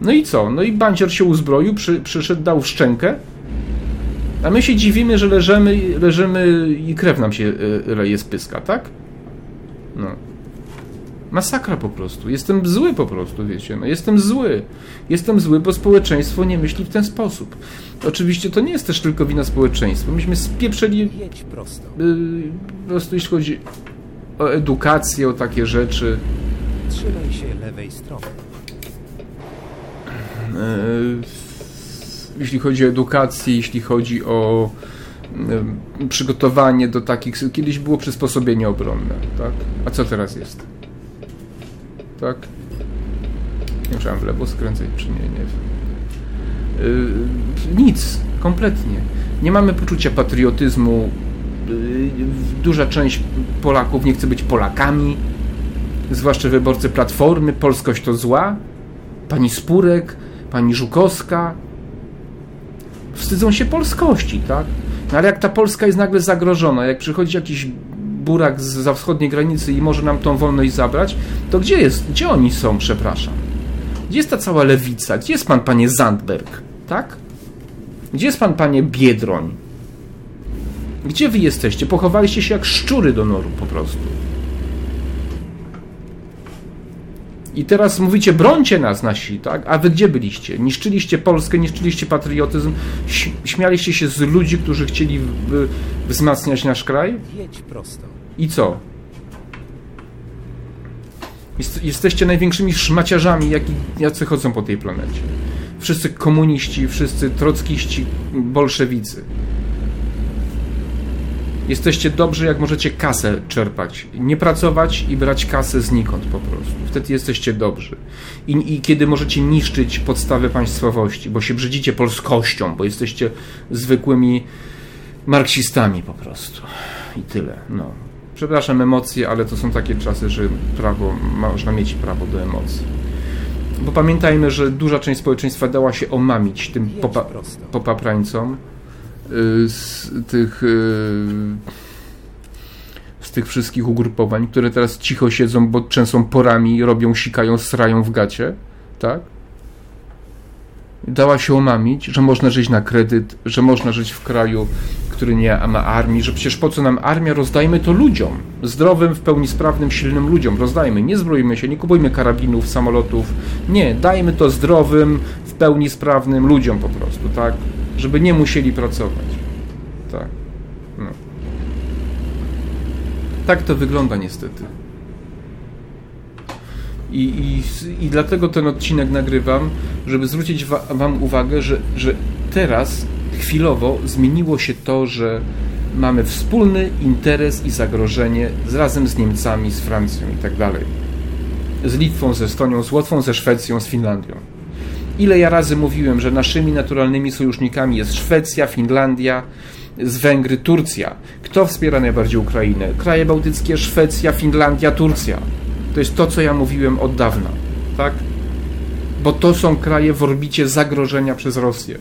No i co? No i bandzior się uzbroił, przy, przyszedł, dał szczękę, a my się dziwimy, że leżymy, leżymy i krew nam się y, leje z pyska, tak? No. Masakra po prostu. Jestem zły po prostu, wiecie. No, jestem zły. Jestem zły, bo społeczeństwo nie myśli w ten sposób. Oczywiście to nie jest też tylko wina społeczeństwa. Myśmy spieprzeli... Jedź prosto. Yy, po prostu jeśli chodzi o edukację, o takie rzeczy. Trzymaj się lewej strony. Yy, jeśli chodzi o edukację, jeśli chodzi o przygotowanie do takich. Kiedyś było przysposobienie obronne, tak? A co teraz jest? Tak? Nie musiałem w lewo skręcać, czy nie, nie wiem. Yy, nic, kompletnie. Nie mamy poczucia patriotyzmu. Yy, duża część Polaków nie chce być Polakami, zwłaszcza wyborcy Platformy. Polskość to zła. Pani Spurek, pani Żukowska. Wstydzą się polskości, tak? No ale jak ta Polska jest nagle zagrożona, jak przychodzi jakiś burak z za wschodniej granicy i może nam tą wolność zabrać, to gdzie jest, gdzie oni są, przepraszam? Gdzie jest ta cała lewica? Gdzie jest pan, panie Zandberg? Tak? Gdzie jest pan, panie Biedroń? Gdzie wy jesteście? Pochowaliście się jak szczury do noru po prostu. I teraz mówicie, brońcie nas nasi, tak? A wy gdzie byliście? Niszczyliście Polskę, niszczyliście patriotyzm, śmialiście się z ludzi, którzy chcieli wzmacniać nasz kraj? Jedź prosto. I co? Jest, jesteście największymi szmaciarzami, jaki, jacy chodzą po tej planecie. Wszyscy komuniści, wszyscy trockiści, bolszewicy. Jesteście dobrzy, jak możecie kasę czerpać. Nie pracować i brać kasę znikąd po prostu. Wtedy jesteście dobrzy. I, I, kiedy możecie niszczyć podstawy państwowości, bo się brzydzicie polskością, bo jesteście zwykłymi marksistami po prostu. I tyle. No. Przepraszam emocje, ale to są takie czasy, że prawo, można mieć prawo do emocji. Bo pamiętajmy, że duża część społeczeństwa dała się omamić tym popa, popaprańcom y, z tych y, z tych wszystkich ugrupowań, które teraz cicho siedzą, bo trzęsą porami, robią, sikają, srają w gacie, tak? Dała się omamić, że można żyć na kredyt, że można żyć w kraju, który nie ma armii, że przecież po co nam armia, rozdajmy to ludziom, zdrowym, w pełni sprawnym, silnym ludziom, rozdajmy, nie zbrojmy się, nie kupujmy karabinów, samolotów, nie, dajmy to zdrowym, w pełni sprawnym ludziom po prostu, tak, żeby nie musieli pracować, tak, no. Tak to wygląda niestety. I, i, I dlatego ten odcinek nagrywam, żeby zwrócić wa Wam uwagę, że, że teraz chwilowo zmieniło się to, że mamy wspólny interes i zagrożenie z, razem z Niemcami, z Francją i tak dalej. Z Litwą, ze Estonią, z Łotwą, ze Szwecją, z Finlandią. Ile ja razy mówiłem, że naszymi naturalnymi sojusznikami jest Szwecja, Finlandia, z Węgry, Turcja. Kto wspiera najbardziej Ukrainę? Kraje bałtyckie, Szwecja, Finlandia, Turcja. To jest to, co ja mówiłem od dawna, tak? Bo to są kraje w orbicie zagrożenia przez Rosję.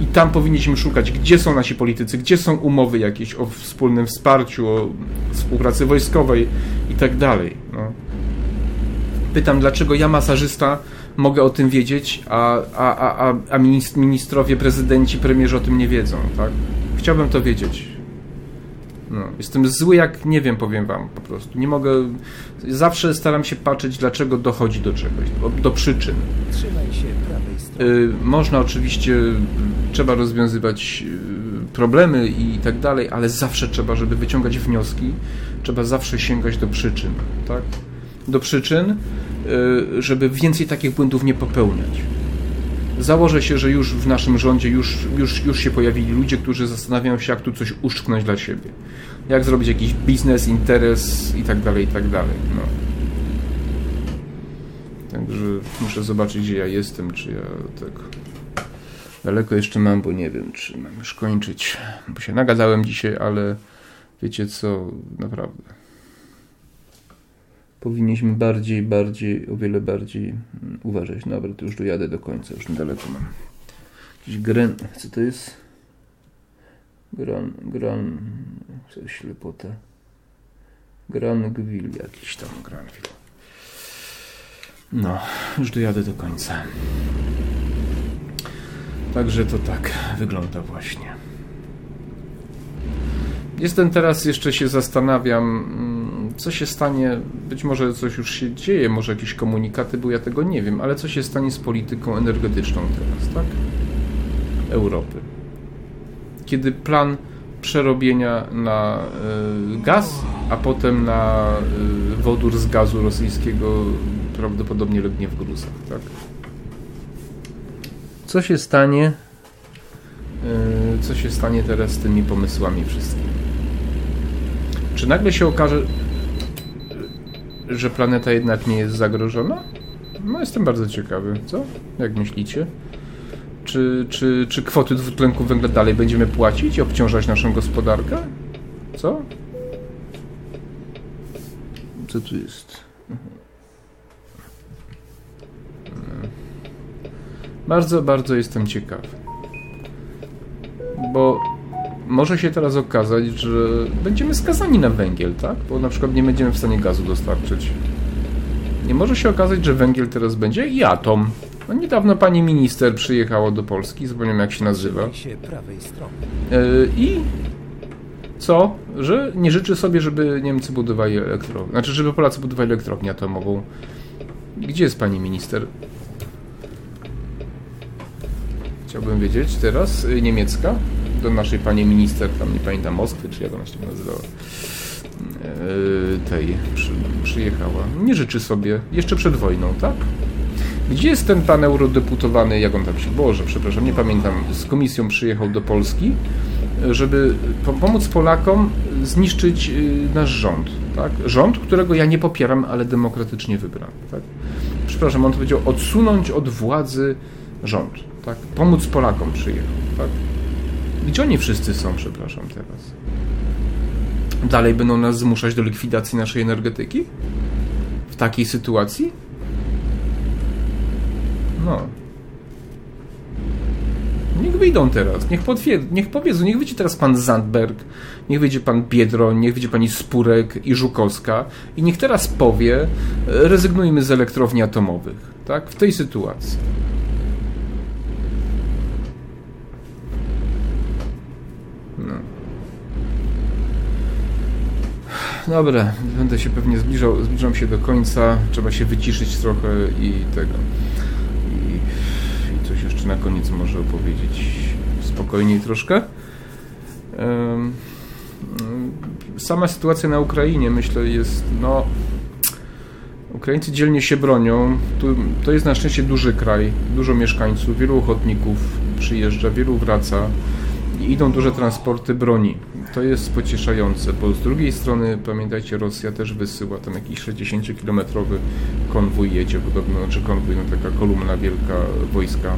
I tam powinniśmy szukać, gdzie są nasi politycy, gdzie są umowy jakieś o wspólnym wsparciu, o współpracy wojskowej i tak dalej. No. Pytam, dlaczego ja, masażysta, mogę o tym wiedzieć, a, a, a, a ministrowie, prezydenci, premierzy o tym nie wiedzą, tak? Chciałbym to wiedzieć. No, jestem zły jak nie wiem, powiem wam po prostu. Nie mogę. Zawsze staram się patrzeć, dlaczego dochodzi do czegoś, do, do przyczyn. Trzymaj się prawej strony. Y, można oczywiście, trzeba rozwiązywać y, problemy i tak dalej, ale zawsze trzeba, żeby wyciągać wnioski, trzeba zawsze sięgać do przyczyn, tak? Do przyczyn, y, żeby więcej takich błędów nie popełniać. Założę się, że już w naszym rządzie już, już, już się pojawili ludzie, którzy zastanawiają się, jak tu coś uszczknąć dla siebie. Jak zrobić jakiś biznes, interes i tak dalej, i tak dalej. No. Także muszę zobaczyć, gdzie ja jestem, czy ja tak daleko jeszcze mam, bo nie wiem, czy mam już kończyć. Bo się nagadałem dzisiaj, ale wiecie co, naprawdę powinniśmy bardziej, bardziej, o wiele bardziej mm, uważać. Dobra, to już dojadę do końca, już niedaleko mam. Jakiś gren, co to jest? Gran, gran, co ślepota. Granville, jakiś tam Granville. No, już dojadę do końca. Także to tak wygląda właśnie. Jestem teraz, jeszcze się zastanawiam, mm, co się stanie, być może coś już się dzieje, może jakieś komunikaty, bo ja tego nie wiem, ale co się stanie z polityką energetyczną teraz, tak? Europy. Kiedy plan przerobienia na y, gaz, a potem na y, wodór z gazu rosyjskiego prawdopodobnie legnie w gruzach, tak? Co się stanie? Y, co się stanie teraz z tymi pomysłami wszystkimi? Czy nagle się okaże, że planeta jednak nie jest zagrożona? No jestem bardzo ciekawy, co? Jak myślicie? Czy, czy, czy kwoty dwutlenku węgla dalej będziemy płacić i obciążać naszą gospodarkę? Co? Co tu jest? Bardzo, bardzo jestem ciekaw. Bo może się teraz okazać, że będziemy skazani na węgiel, tak? Bo na przykład nie będziemy w stanie gazu dostarczyć. Nie może się okazać, że węgiel teraz będzie i atom. No niedawno pani minister przyjechała do Polski, zapomniałem jak się nazywa. Yy, I co? Że nie życzy sobie, żeby Niemcy budowali elektrownię. Znaczy, żeby Polacy budowali elektrownię atomową. Gdzie jest pani minister? Chciałbym wiedzieć teraz. Y, niemiecka. Do naszej pani minister, tam nie pamiętam, Moskwy, czy jak ona się nazywała. Yy, tej przy, przyjechała. Nie życzy sobie. Jeszcze przed wojną, tak? Gdzie jest ten pan eurodeputowany, jak on tam się... Boże, przepraszam, nie pamiętam. Z komisją przyjechał do Polski, żeby pomóc Polakom zniszczyć y, nasz rząd. Tak? Rząd, którego ja nie popieram, ale demokratycznie wybrany. Tak? Przepraszam, on powiedział odsunąć od władzy rząd. Tak? Pomóc Polakom przyjechał. Tak? Gdzie oni wszyscy są, przepraszam, teraz? Dalej będą nas zmuszać do likwidacji naszej energetyki? W takiej sytuacji? No. Niech wyjdą teraz, niech, niech powiedzą, niech wyjdzie teraz pan Zandberg, niech wyjdzie pan Biedroń, niech wyjdzie pani Spurek i Żukowska i niech teraz powie, e, rezygnujmy z elektrowni atomowych, tak, w tej sytuacji. Dobra, będę się pewnie zbliżał, zbliżam się do końca, trzeba się wyciszyć trochę i tego na koniec może opowiedzieć spokojniej troszkę. Sama sytuacja na Ukrainie, myślę, jest no. Ukraińcy dzielnie się bronią. Tu, to jest na szczęście duży kraj, dużo mieszkańców, wielu ochotników przyjeżdża, wielu wraca i idą duże transporty broni. To jest pocieszające, bo z drugiej strony, pamiętajcie, Rosja też wysyła tam jakiś 60-kilometrowy konwój jedzie, podobno, znaczy konwój, no taka kolumna wielka wojska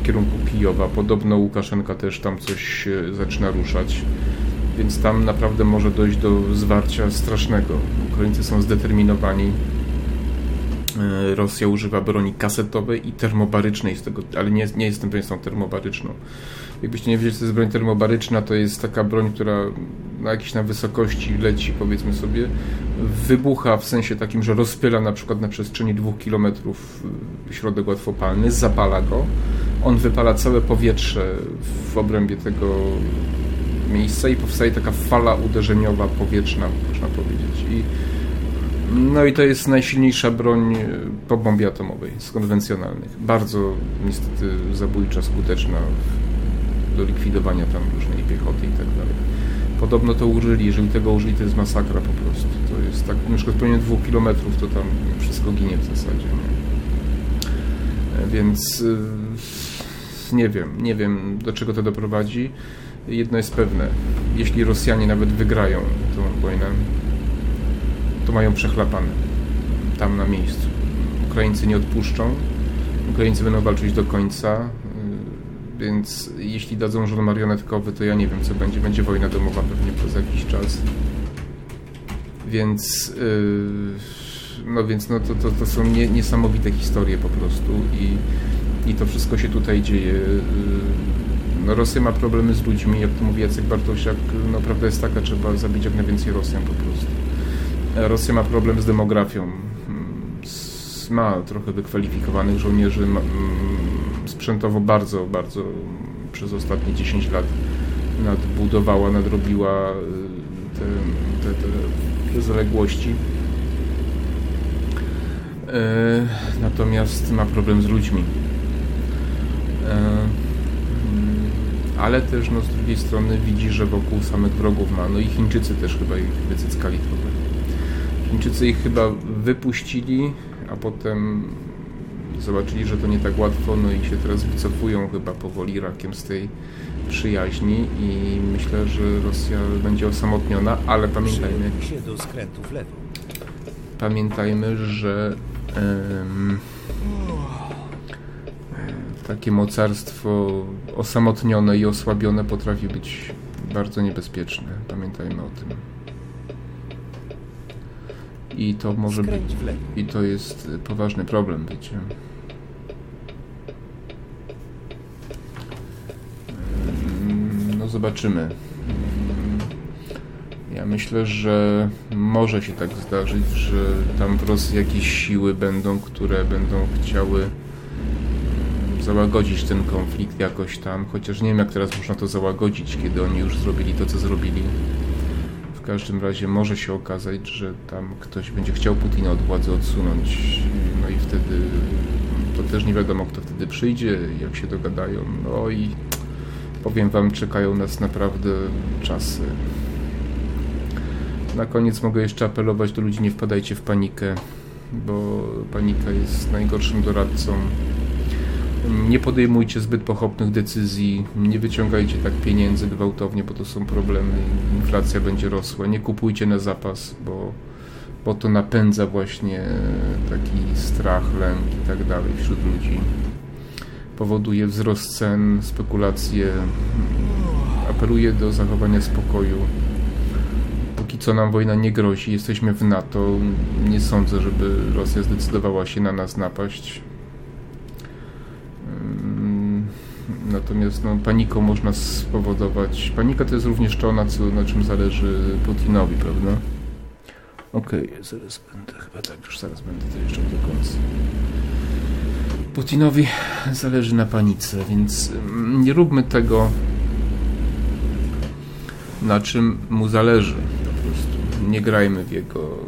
w kierunku Kijowa. Podobno Łukaszenka też tam coś zaczyna ruszać, więc tam naprawdę może dojść do zwarcia strasznego. Ukraińcy są zdeterminowani. E, Rosja używa broni kasetowej i termobarycznej, z tego, ale nie, nie jestem pewien, są termobaryczną. Jakbyście nie wiedzieli, co jest broń termobaryczna, to jest taka broń, która na jakiejś na wysokości leci, powiedzmy sobie, wybucha w sensie takim, że rozpyla na przykład na przestrzeni dwóch kilometrów środek łatwopalny, zapala go, on wypala całe powietrze w obrębie tego miejsca i powstaje taka fala uderzeniowa powietrzna, można powiedzieć. I, no i to jest najsilniejsza broń po bombie atomowej z konwencjonalnych. Bardzo niestety zabójcza, skuteczna do likwidowania tam różnej piechoty i tak dalej. Podobno to użyli, jeżeli tego użyli, to jest masakra po prostu. To jest tak, na przykład pełnię dwóch kilometrów, to tam wszystko ginie w zasadzie. Nie? Więc y, nie wiem, nie wiem do czego to doprowadzi. Jedno jest pewne, jeśli Rosjanie nawet wygrają tą wojnę, to mają przechlapane tam na miejscu. Ukraińcy nie odpuszczą, Ukraińcy będą walczyć do końca, więc jeśli dadzą rząd marionetkowy, to ja nie wiem co będzie. Będzie wojna domowa pewnie przez jakiś czas. Więc yy, no więc no to, to, to są nie, niesamowite historie po prostu i i to wszystko się tutaj dzieje. Y, no, Rosja ma problemy z ludźmi, jak to mówi Jacek Bartosiak, no prawda jest taka, trzeba zabić jak najwięcej Rosjan po prostu. Rosja ma problem z demografią. Ma trochę wykwalifikowanych żołnierzy, ma, sprzętowo bardzo, bardzo przez ostatnie 10 lat nadbudowała, nadrobiła y, te, te, te, zaległości. E, natomiast ma problem z ludźmi. E, ale też no, z drugiej strony widzi, że wokół samych wrogów ma. No i Chińczycy też chyba ich wycyckali trochę. Chińczycy ich chyba wypuścili, a potem zobaczyli, że to nie tak łatwo, no i się teraz wycofują chyba powoli rakiem z tej przyjaźni i myślę, że Rosja będzie osamotniona, ale pamiętajmy... się do skrętu w lewo. Pamiętajmy, że... Um, takie mocarstwo osamotnione i osłabione potrafi być bardzo niebezpieczne. Pamiętajmy o tym. I to może być. I to jest poważny problem, wiecie. Mm, no zobaczymy. Ja myślę, że może się tak zdarzyć, że tam w Rosji jakieś siły będą, które będą chciały załagodzić ten konflikt jakoś tam, chociaż nie wiem jak teraz można to załagodzić, kiedy oni już zrobili to, co zrobili. W każdym razie może się okazać, że tam ktoś będzie chciał Putina od władzy odsunąć. No i wtedy to też nie wiadomo, kto wtedy przyjdzie, jak się dogadają. No i powiem Wam, czekają nas naprawdę czasy. Na koniec mogę jeszcze apelować do ludzi, nie wpadajcie w panikę, bo panika jest najgorszym doradcą. Nie podejmujcie zbyt pochopnych decyzji, nie wyciągajcie tak pieniędzy gwałtownie, bo to są problemy, inflacja będzie rosła. Nie kupujcie na zapas, bo, bo to napędza właśnie taki strach, lęk i tak dalej wśród ludzi. Powoduje wzrost cen, spekulacje. Apeluję do zachowania spokoju póki co nam wojna nie grozi, jesteśmy w NATO. Nie sądzę, żeby Rosja zdecydowała się na nas napaść. Natomiast no, paniką można spowodować. Panika to jest również to, na, co, na czym zależy Putinowi, prawda? Okej, okay, zaraz będę, chyba tak, już zaraz będę to jeszcze do końca. Putinowi zależy na panice, więc mm, nie róbmy tego, na czym mu zależy nie grajmy w jego,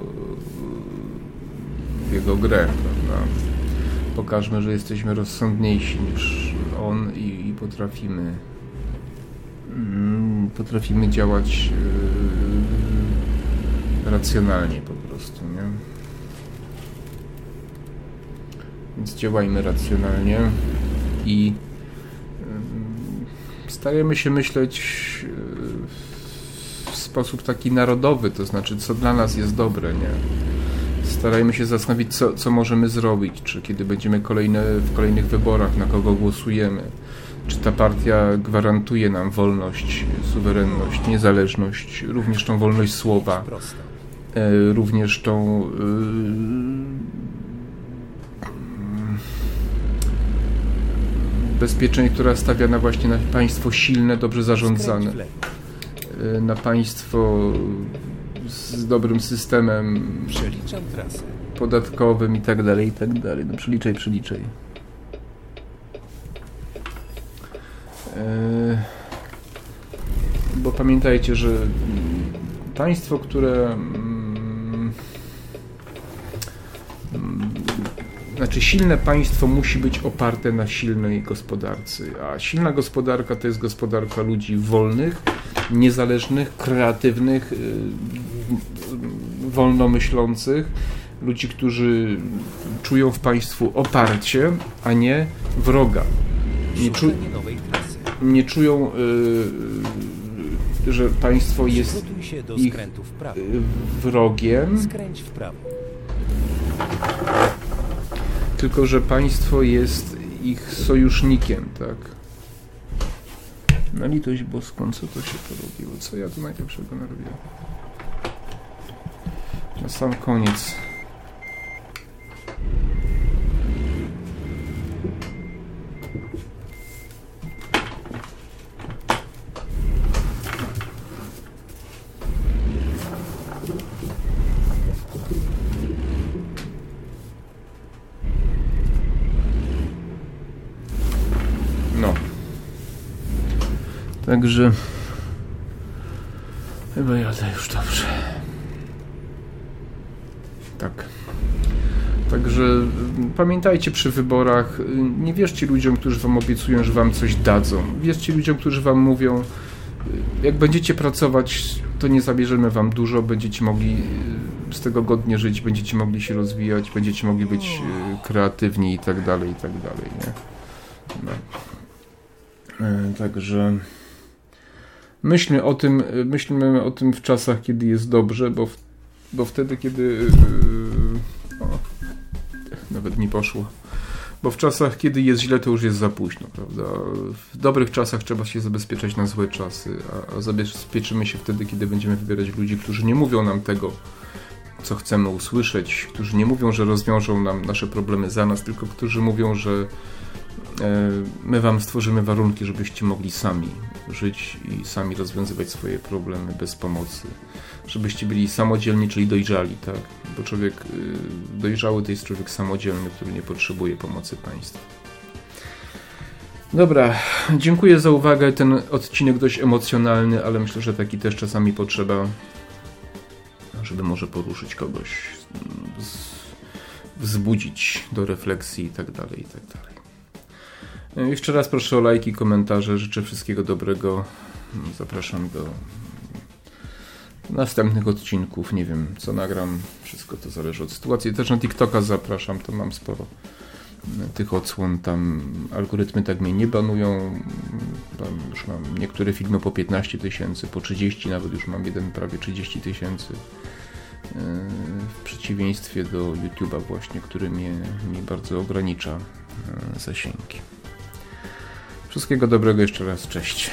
w jego grę, prawda? Pokażmy, że jesteśmy rozsądniejsi niż on i, i potrafimy mm, potrafimy działać yy, racjonalnie po prostu, nie? Więc działajmy racjonalnie i starajmy się myśleć yy, sposób taki narodowy, to znaczy co dla nas jest dobre, nie? Starajmy się zastanowić, co, co możemy zrobić, czy kiedy będziemy kolejne, w kolejnych wyborach, na kogo głosujemy, czy ta partia gwarantuje nam wolność, suwerenność, niezależność, również tą wolność słowa, e, również tą e, bezpieczeństwo, która stawia na właśnie na państwo silne, dobrze zarządzane. Y, na państwo z dobrym systemem podatkowym i tak dalej, i tak dalej. No przeliczaj, przeliczaj. Y, bo pamiętajcie, że państwo, które znaczy silne państwo musi być oparte na silnej gospodarce, a silna gospodarka to jest gospodarka ludzi wolnych, niezależnych, kreatywnych, y, wolnomyślących, ludzi, którzy czują w państwu oparcie, a nie wroga. Nie, czu, nie czują, y, że państwo jest ich wrogiem. Skręć w prawo. Tylko, że państwo jest ich sojusznikiem, tak? Na litość boską, co to się porobiło? Co ja tu najlepszego narobiłem? Na sam koniec. Także chyba jadę już dobrze. Tak. Także pamiętajcie przy wyborach, nie wierzcie ludziom, którzy wam obiecują, że wam coś dadzą. Wierzcie ludziom, którzy wam mówią, jak będziecie pracować, to nie zabierzemy wam dużo, będziecie mogli z tego godnie żyć, będziecie mogli się rozwijać, będziecie mogli być kreatywni i tak dalej, i tak dalej, nie? No. E, także myślmy o tym, myślmy o tym w czasach, kiedy jest dobrze, bo, w, bo wtedy, kiedy yy, o, nawet nie poszło. Bo w czasach, kiedy jest źle, to już jest za późno, prawda? W dobrych czasach trzeba się zabezpieczać na złe czasy, a, a zabezpieczymy się wtedy, kiedy będziemy wybierać ludzi, którzy nie mówią nam tego, co chcemy usłyszeć, którzy nie mówią, że rozwiążą nam nasze problemy za nas, tylko którzy mówią, że my Wam stworzymy warunki, żebyście mogli sami żyć i sami rozwiązywać swoje problemy bez pomocy. Żebyście byli samodzielni, czyli dojrzali, tak? Bo człowiek y, dojrzały to jest człowiek samodzielny, który nie potrzebuje pomocy państwa. Dobra, dziękuję za uwagę. Ten odcinek dość emocjonalny, ale myślę, że taki też czasami potrzeba. żeby może poruszyć kogoś, wzbudzić do refleksji i tak dalej, i tak dalej. Jeszcze raz proszę o lajki, komentarze, życzę wszystkiego dobrego. Zapraszam do następnych odcinków. Nie wiem, co nagram. Wszystko to zależy od sytuacji. Też na TikToka zapraszam, to mam sporo tych odsłon. Tam algorytmy tak mnie nie banują. Tam już mam niektóre filmy po 15 tysięcy, po 30 nawet już mam jeden prawie 30 tysięcy. W przeciwieństwie do YouTube'a właśnie, który mnie, mnie bardzo ogranicza e, zasięgi. Wszystkiego dobrego jeszcze raz, cześć.